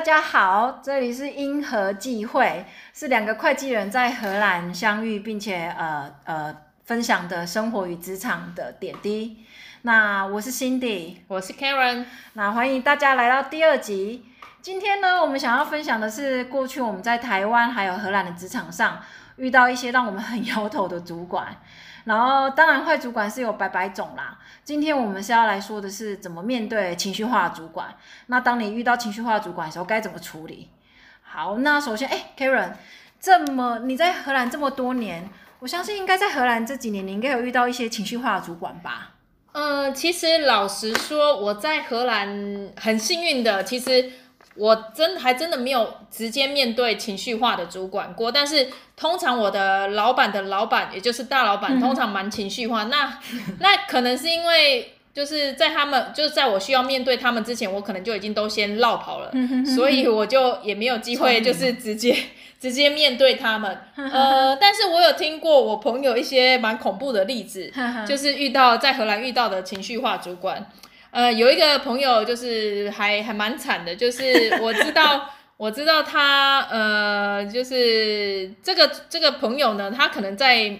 大家好，这里是因何际会，是两个会计人在荷兰相遇，并且呃呃分享的生活与职场的点滴。那我是 Cindy，我是 Karen，那欢迎大家来到第二集。今天呢，我们想要分享的是过去我们在台湾还有荷兰的职场上遇到一些让我们很摇头的主管。然后，当然，坏主管是有百百种啦。今天我们是要来说的是怎么面对情绪化的主管。那当你遇到情绪化的主管的时候，该怎么处理？好，那首先，哎，Karen，这么你在荷兰这么多年，我相信应该在荷兰这几年，你应该有遇到一些情绪化的主管吧？嗯，其实老实说，我在荷兰很幸运的，其实。我真还真的没有直接面对情绪化的主管过，但是通常我的老板的老板，也就是大老板，通常蛮情绪化。那 那可能是因为就是在他们就是在我需要面对他们之前，我可能就已经都先绕跑了，所以我就也没有机会就是直接 直接面对他们。呃，但是我有听过我朋友一些蛮恐怖的例子，就是遇到在荷兰遇到的情绪化主管。呃，有一个朋友就是还还蛮惨的，就是我知道 我知道他呃，就是这个这个朋友呢，他可能在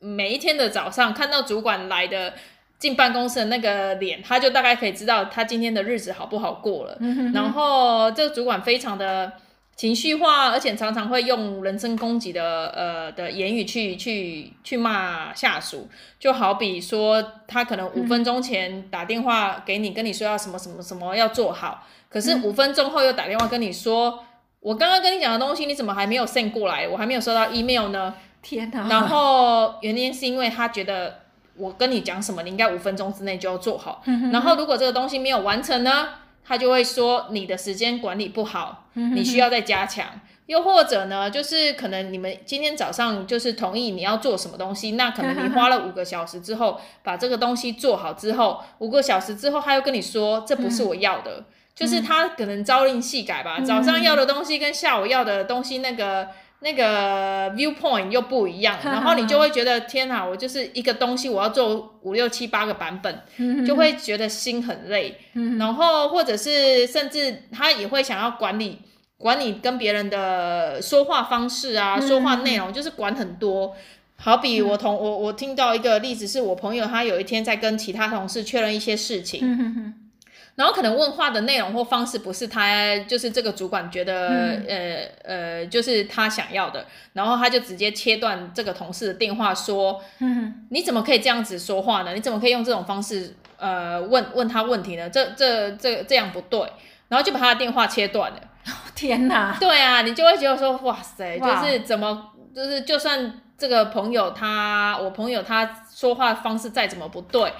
每一天的早上看到主管来的进办公室的那个脸，他就大概可以知道他今天的日子好不好过了。然后这个主管非常的。情绪化，而且常常会用人身攻击的呃的言语去去去骂下属，就好比说他可能五分钟前打电话给你，跟你说要什么什么什么要做好，可是五分钟后又打电话跟你说，我刚刚跟你讲的东西你怎么还没有 send 过来？我还没有收到 email 呢。天哪！然后原因是因为他觉得我跟你讲什么，你应该五分钟之内就要做好。然后如果这个东西没有完成呢？他就会说你的时间管理不好，你需要再加强。又或者呢，就是可能你们今天早上就是同意你要做什么东西，那可能你花了五个小时之后把这个东西做好之后，五个小时之后他又跟你说这不是我要的，就是他可能朝令夕改吧，早上要的东西跟下午要的东西那个。那个 viewpoint 又不一样，然后你就会觉得 天哪，我就是一个东西，我要做五六七八个版本，就会觉得心很累。然后或者是甚至他也会想要管理管理跟别人的说话方式啊，说话内容就是管很多。好比我同我我听到一个例子，是我朋友他有一天在跟其他同事确认一些事情。然后可能问话的内容或方式不是他，就是这个主管觉得，嗯、呃呃，就是他想要的，然后他就直接切断这个同事的电话，说，嗯，你怎么可以这样子说话呢？你怎么可以用这种方式，呃，问问他问题呢？这这这这样不对，然后就把他的电话切断了。天哪！对啊，你就会觉得说，哇塞，就是怎么，就是就算这个朋友他，我朋友他说话方式再怎么不对，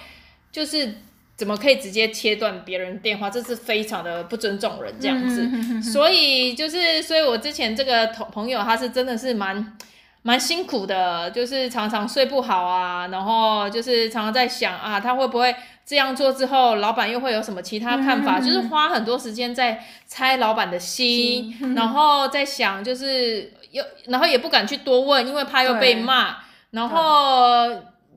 就是。怎么可以直接切断别人电话？这是非常的不尊重人这样子。所以就是，所以我之前这个同朋友他是真的是蛮蛮辛苦的，就是常常睡不好啊，然后就是常常在想啊，他会不会这样做之后，老板又会有什么其他看法？就是花很多时间在猜老板的心，嗯、然后在想，就是又然后也不敢去多问，因为怕又被骂，然后。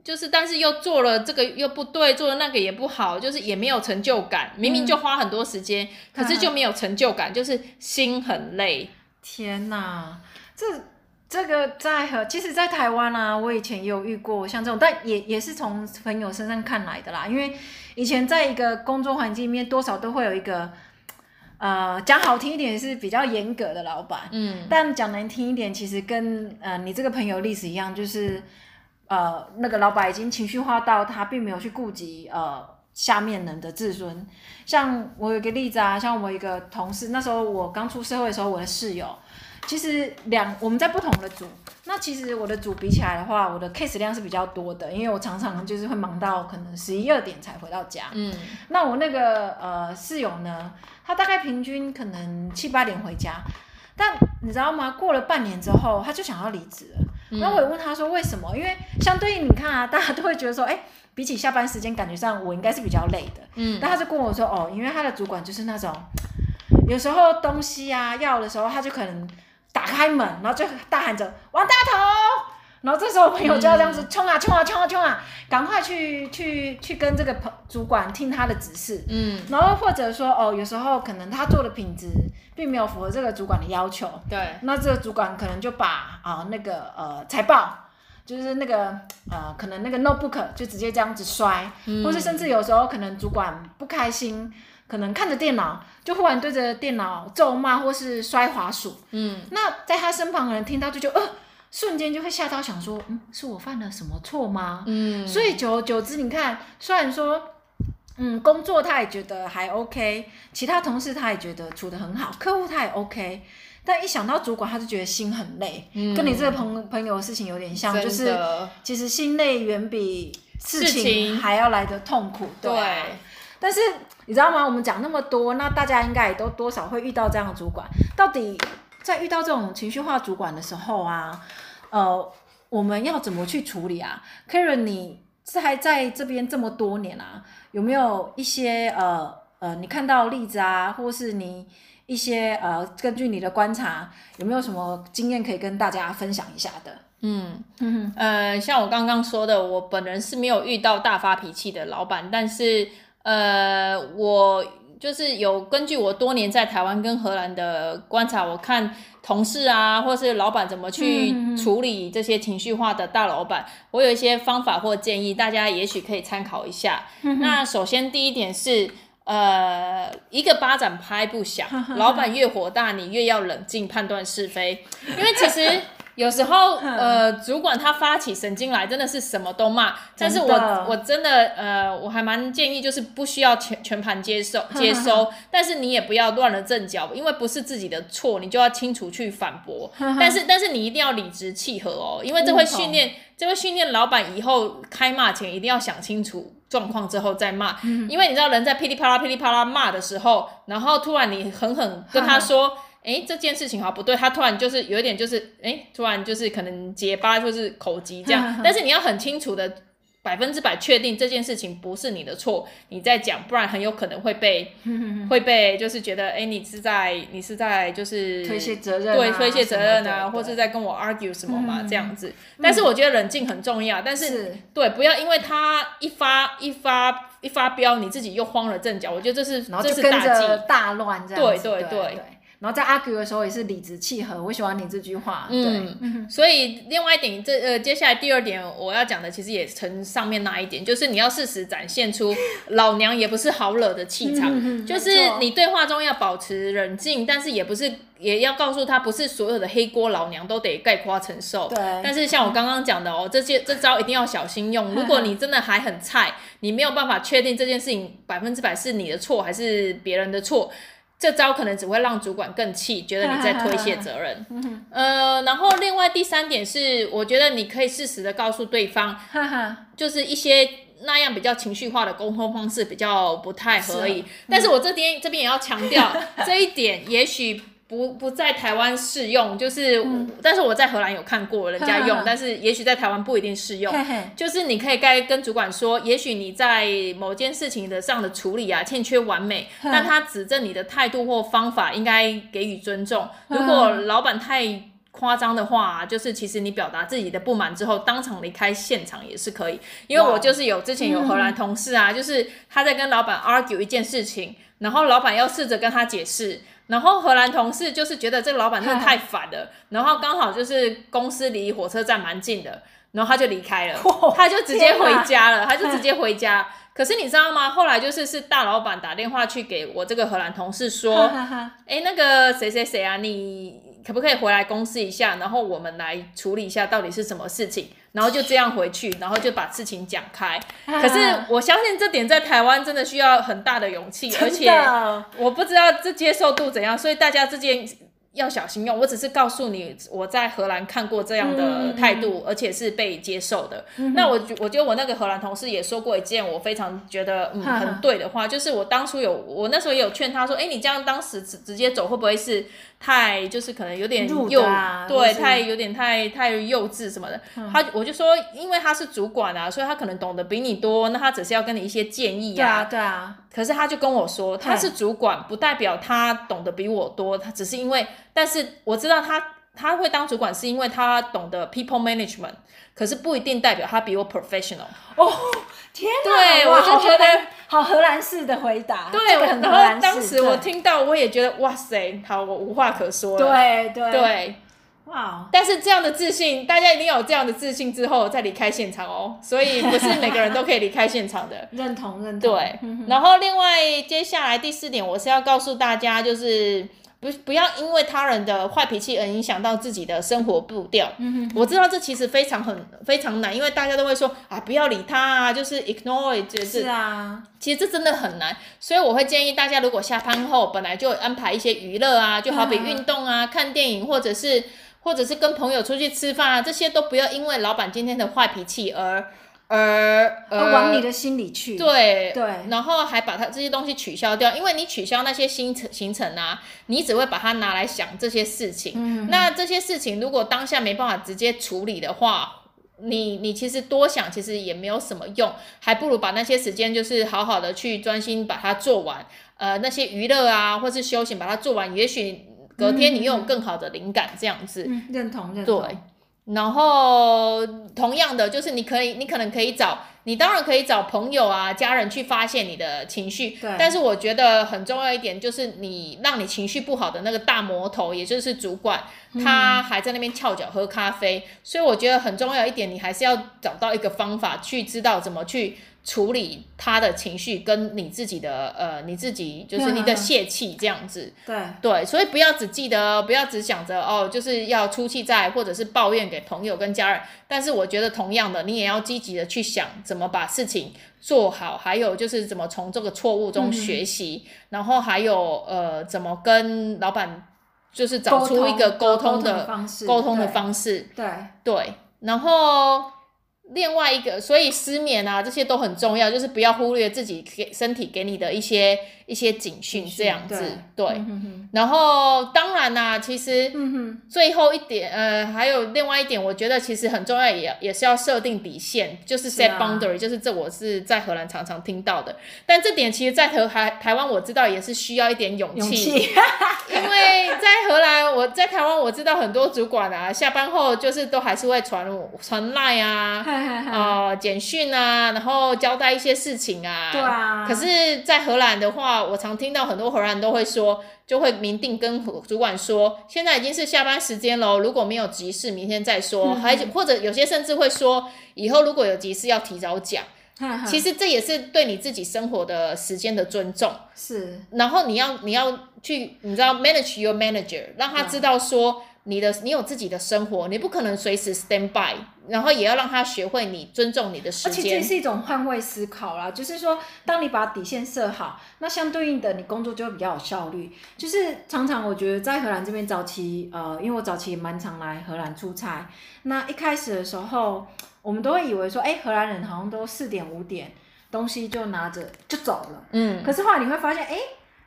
就是，但是又做了这个又不对，做了那个也不好，就是也没有成就感。明明就花很多时间，嗯、可是就没有成就感，就是心很累。天哪，这这个在和其实，在台湾啊，我以前也有遇过像这种，但也也是从朋友身上看来的啦。因为以前在一个工作环境里面，多少都会有一个，呃，讲好听一点是比较严格的老板，嗯，但讲难听一点，其实跟呃你这个朋友历史一样，就是。呃，那个老板已经情绪化到他并没有去顾及呃下面人的自尊。像我有个例子啊，像我一个同事，那时候我刚出社会的时候，我的室友，其实两我们在不同的组，那其实我的组比起来的话，我的 case 量是比较多的，因为我常常就是会忙到可能十一二点才回到家。嗯，那我那个呃室友呢，他大概平均可能七八点回家，但你知道吗？过了半年之后，他就想要离职了。然后我也问他说为什么？因为相对应你看啊，大家都会觉得说，哎，比起下班时间，感觉上我应该是比较累的。嗯，但他就跟我说，哦，因为他的主管就是那种，有时候东西啊要的时候，他就可能打开门，然后就大喊着王大头，然后这时候朋友就要这样子冲啊冲啊冲啊冲啊，赶快去去去跟这个朋主管听他的指示。嗯，然后或者说哦，有时候可能他做的品质并没有符合这个主管的要求。对，那这个主管可能就把啊那个呃财报，就是那个呃可能那个 notebook 就直接这样子摔，嗯、或是甚至有时候可能主管不开心，可能看着电脑就忽然对着电脑咒骂或是摔滑鼠。嗯，那在他身旁的人听到就就呃。瞬间就会吓到，想说，嗯，是我犯了什么错吗？嗯，所以久而久之，你看，虽然说，嗯，工作他也觉得还 OK，其他同事他也觉得处得很好，客户他也 OK，但一想到主管，他就觉得心很累，嗯，跟你这个朋朋友的事情有点像，就是其实心累远比事情还要来得痛苦，对。对，但是你知道吗？我们讲那么多，那大家应该也都多少会遇到这样的主管，到底？在遇到这种情绪化主管的时候啊，呃，我们要怎么去处理啊？Karen，你在在这边这么多年啊，有没有一些呃呃，你看到例子啊，或是你一些呃，根据你的观察，有没有什么经验可以跟大家分享一下的？嗯嗯呃，像我刚刚说的，我本人是没有遇到大发脾气的老板，但是呃，我。就是有根据我多年在台湾跟荷兰的观察，我看同事啊，或是老板怎么去处理这些情绪化的大老板，我有一些方法或建议，大家也许可以参考一下。那首先第一点是，呃，一个巴掌拍不响，老板越火大，你越要冷静判断是非，因为其实。有时候，呃，主管他发起神经来，真的是什么都骂。但是我我真的，呃，我还蛮建议，就是不需要全全盘接受 接收，但是你也不要乱了阵脚，因为不是自己的错，你就要清楚去反驳。但是但是你一定要理直气和哦，因为这会训练，这会训练老板以后开骂前一定要想清楚状况之后再骂，因为你知道人在噼里啪啦噼里啪啦骂的时候，然后突然你狠狠跟他说。哎，这件事情好像不对，他突然就是有一点就是，哎，突然就是可能结巴或是口急这样，但是你要很清楚的百分之百确定这件事情不是你的错，你再讲，不然很有可能会被 会被就是觉得，哎，你是在你是在就是推卸责任，对，推卸责任啊，或是在跟我 argue 什么嘛这样子。但是我觉得冷静很重要，但是对，不要因为他一发一发一发飙，你自己又慌了阵脚。我觉得这是这是大忌大乱这样，对对对。然后在 argue 的时候也是理直气和，我喜欢你这句话。对，嗯，所以另外一点，这呃，接下来第二点我要讲的，其实也从上面那一点，就是你要适时展现出 老娘也不是好惹的气场，嗯、就是你对话中要保持冷静，但是也不是也要告诉他，不是所有的黑锅老娘都得概括承受。对。但是像我刚刚讲的哦，这些这招一定要小心用。如果你真的还很菜，你没有办法确定这件事情百分之百是你的错还是别人的错。这招可能只会让主管更气，觉得你在推卸责任。呃，然后另外第三点是，我觉得你可以适时的告诉对方，就是一些那样比较情绪化的沟通方式比较不太合理。但是我这边这边也要强调 这一点，也许。不不在台湾适用，就是，嗯、但是我在荷兰有看过人家用，呵呵，但是也许在台湾不一定适用。嘿嘿，就是你可以该跟主管说，也许你在某件事情的上的处理啊欠缺完美，呵但他指正你的态度或方法应该给予尊重。如果老板太夸张的话，啊，就是其实你表达自己的不满之后，当场离开现场也是可以。因为我就是有之前有荷兰同事啊，嗯、就是他在跟老板 argue 一件事情，然后老板要试着跟他解释。然后荷兰同事就是觉得这个老板真的太烦了，然后刚好就是公司离火车站蛮近的，然后他就离开了，哦、他就直接回家了，他就直接回家。可是你知道吗？后来就是是大老板打电话去给我这个荷兰同事说，哎，那个谁谁谁啊，你可不可以回来公司一下，然后我们来处理一下到底是什么事情。然后就这样回去，然后就把事情讲开。可是我相信这点在台湾真的需要很大的勇气，而且我不知道这接受度怎样，所以大家之间。要小心用，我只是告诉你，我在荷兰看过这样的态度，嗯、而且是被接受的。嗯、那我我觉得我那个荷兰同事也说过一件我非常觉得嗯很对的话，就是我当初有我那时候也有劝他说，哎，你这样当时直直接走会不会是太就是可能有点幼、啊、对，太有点太太幼稚什么的。嗯、他我就说，因为他是主管啊，所以他可能懂得比你多，那他只是要跟你一些建议啊。对啊，对啊。可是他就跟我说，他是主管，不代表他懂得比我多，他只是因为，但是我知道他他会当主管是因为他懂得 people management，可是不一定代表他比我 professional。哦，天哪！对，我就觉得好荷兰式的回答。对，这个、很荷兰式。当时我听到，我也觉得哇塞，好，我无话可说了。对对对。哇！但是这样的自信，大家一定有这样的自信之后再离开现场哦。所以不是每个人都可以离开现场的。认同认同。对。然后另外接下来第四点，我是要告诉大家，就是不不要因为他人的坏脾气而影响到自己的生活步调。嗯哼。我知道这其实非常很非常难，因为大家都会说啊，不要理他啊，就是 ignore，就是。是啊。其实这真的很难，所以我会建议大家，如果下班后本来就安排一些娱乐啊，就好比运动啊、看电影或者是。或者是跟朋友出去吃饭啊，这些都不要因为老板今天的坏脾气而而而往你的心里去。对对，然后还把它这些东西取消掉，因为你取消那些行程行程啊，你只会把它拿来想这些事情。嗯。那这些事情如果当下没办法直接处理的话，你你其实多想其实也没有什么用，还不如把那些时间就是好好的去专心把它做完。呃，那些娱乐啊，或是休闲把它做完，也许。隔天你又有更好的灵感，这样子，嗯，认同认同。对，然后同样的就是你可以，你可能可以找，你当然可以找朋友啊、家人去发泄你的情绪。对。但是我觉得很重要一点就是，你让你情绪不好的那个大魔头，也就是主管，他还在那边翘脚喝咖啡。嗯。所以我觉得很重要一点，你还是要找到一个方法去知道怎么去。处理他的情绪，跟你自己的呃，你自己就是你的泄气这样子。对对，所以不要只记得，不要只想着哦，就是要出气在，或者是抱怨给朋友跟家人。但是我觉得同样的，你也要积极的去想怎么把事情做好，还有就是怎么从这个错误中学习，嗯、然后还有呃，怎么跟老板就是找出一个沟通的沟通的方式。对对，然后。另外一个，所以失眠啊，这些都很重要，就是不要忽略自己给身体给你的一些一些警讯，这样子，对。对。嗯、然后当然啦、啊，其实最后一点，呃，还有另外一点，我觉得其实很重要也，也也是要设定底线，就是 set boundary，、啊、就是这我是在荷兰常常听到的。但这点其实，在台台台湾我知道也是需要一点勇气，勇气。因为我在台湾我知道很多主管啊，下班后就是都还是会传传 line 啊。啊，简讯啊，然后交代一些事情啊。对啊。可是，在荷兰的话，我常听到很多荷兰都会说，就会明定跟主管说，现在已经是下班时间了，如果没有急事，明天再说。还或者有些甚至会说，以后如果有急事要提早讲。其实这也是对你自己生活的时间的尊重。是。然后你要你要去，你知道 manage your manager，让他知道说。你的你有自己的生活，你不可能随时 stand by，然后也要让他学会你尊重你的时间。而且这是一种换位思考啦，就是说，当你把底线设好，那相对应的你工作就会比较有效率。就是常常我觉得在荷兰这边早期，呃，因为我早期也蛮常来荷兰出差，那一开始的时候，我们都会以为说，哎，荷兰人好像都四点五点东西就拿着就走了，嗯，可是后来你会发现，哎。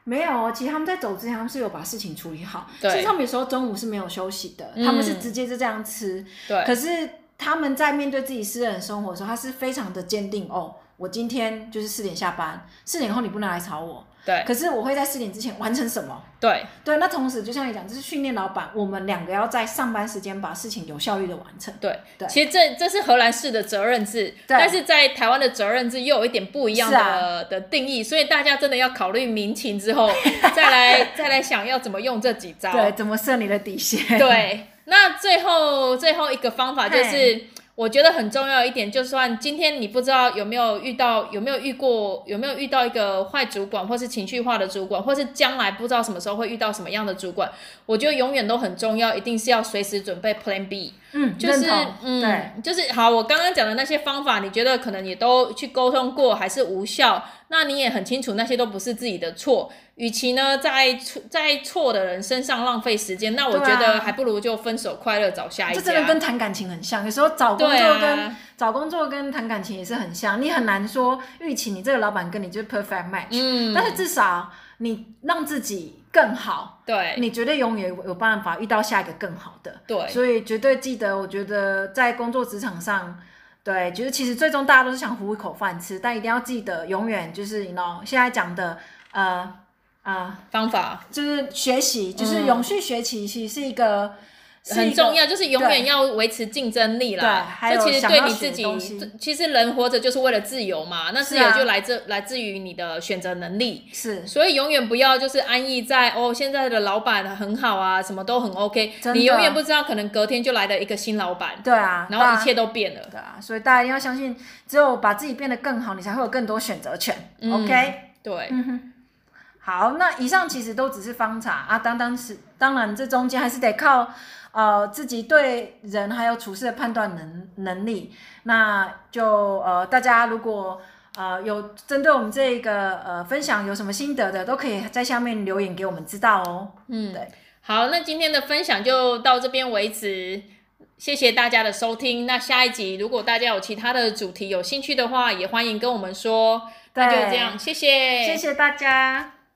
没有哦，其实他们在走之前，他们是有把事情处理好。对。其实他们有时候中午是没有休息的，嗯、他们是直接就这样吃。对。可是他们在面对自己私人生活的时候，他是非常的坚定哦。我今天就是四点下班，四点后你不能来吵我。对，可是我会在四点之前完成什么？对对，那同时就像你讲，这是训练老板，我们两个要在上班时间把事情有效率的完成。对对，其实这这是荷兰式的责任制，但是在台湾的责任制又有一点不一样的、啊、的定义，所以大家真的要考虑民情之后，再来再来想要怎么用这几招，对，怎么设你的底线。对，那最后最后一个方法就是。我觉得很重要一点，就算今天你不知道有没有遇到，有没有遇过，有没有遇到一个坏主管，或是情绪化的主管，或是将来不知道什么时候会遇到什么样的主管，我觉得永远都很重要，一定是要随时准备 Plan B。嗯，就是嗯，对，就是好。我刚刚讲的那些方法，你觉得可能也都去沟通过，还是无效？那你也很清楚，那些都不是自己的错。与其呢，在错在错的人身上浪费时间，那我觉得还不如就分手快乐，找下一个。这真的跟谈感情很像，有时候找工作跟、啊、找工作跟谈感情也是很像。你很难说预期你这个老板跟你就是 perfect match，嗯，但是至少你让自己更好，对，你绝对永远有办法遇到下一个更好的。对，所以绝对记得，我觉得在工作职场上。对，就是其实最终大家都是想糊一口饭吃，但一定要记得，永远就是你 know 现在讲的呃呃方法，就是学习，就是永续学习，其实是一个很重要，就是永远要维持竞争力啦。对，这其实对你自己，其实人活着就是为了自由嘛。那自由就来自、啊、来自于你的选择能力。是，所以永远不要就是安逸在哦，现在的老板很好啊，什么都很 OK。你永远不知道，可能隔天就来了一个新老板。对啊，然后一切都变了。对啊，所以大家一定要相信，只有把自己变得更好，你才会有更多选择权。嗯、OK，对。嗯哼。好，那以上其实都只是方法啊，当当时当然这中间还是得靠。呃，自己对人还有处事的判断能能力，那就呃，大家如果呃有针对我们这个呃分享有什么心得的，都可以在下面留言给我们知道哦。嗯，对，好，那今天的分享就到这边为止，谢谢大家的收听。那下一集如果大家有其他的主题有兴趣的话，也欢迎跟我们说。那就这样，谢谢，谢谢大家。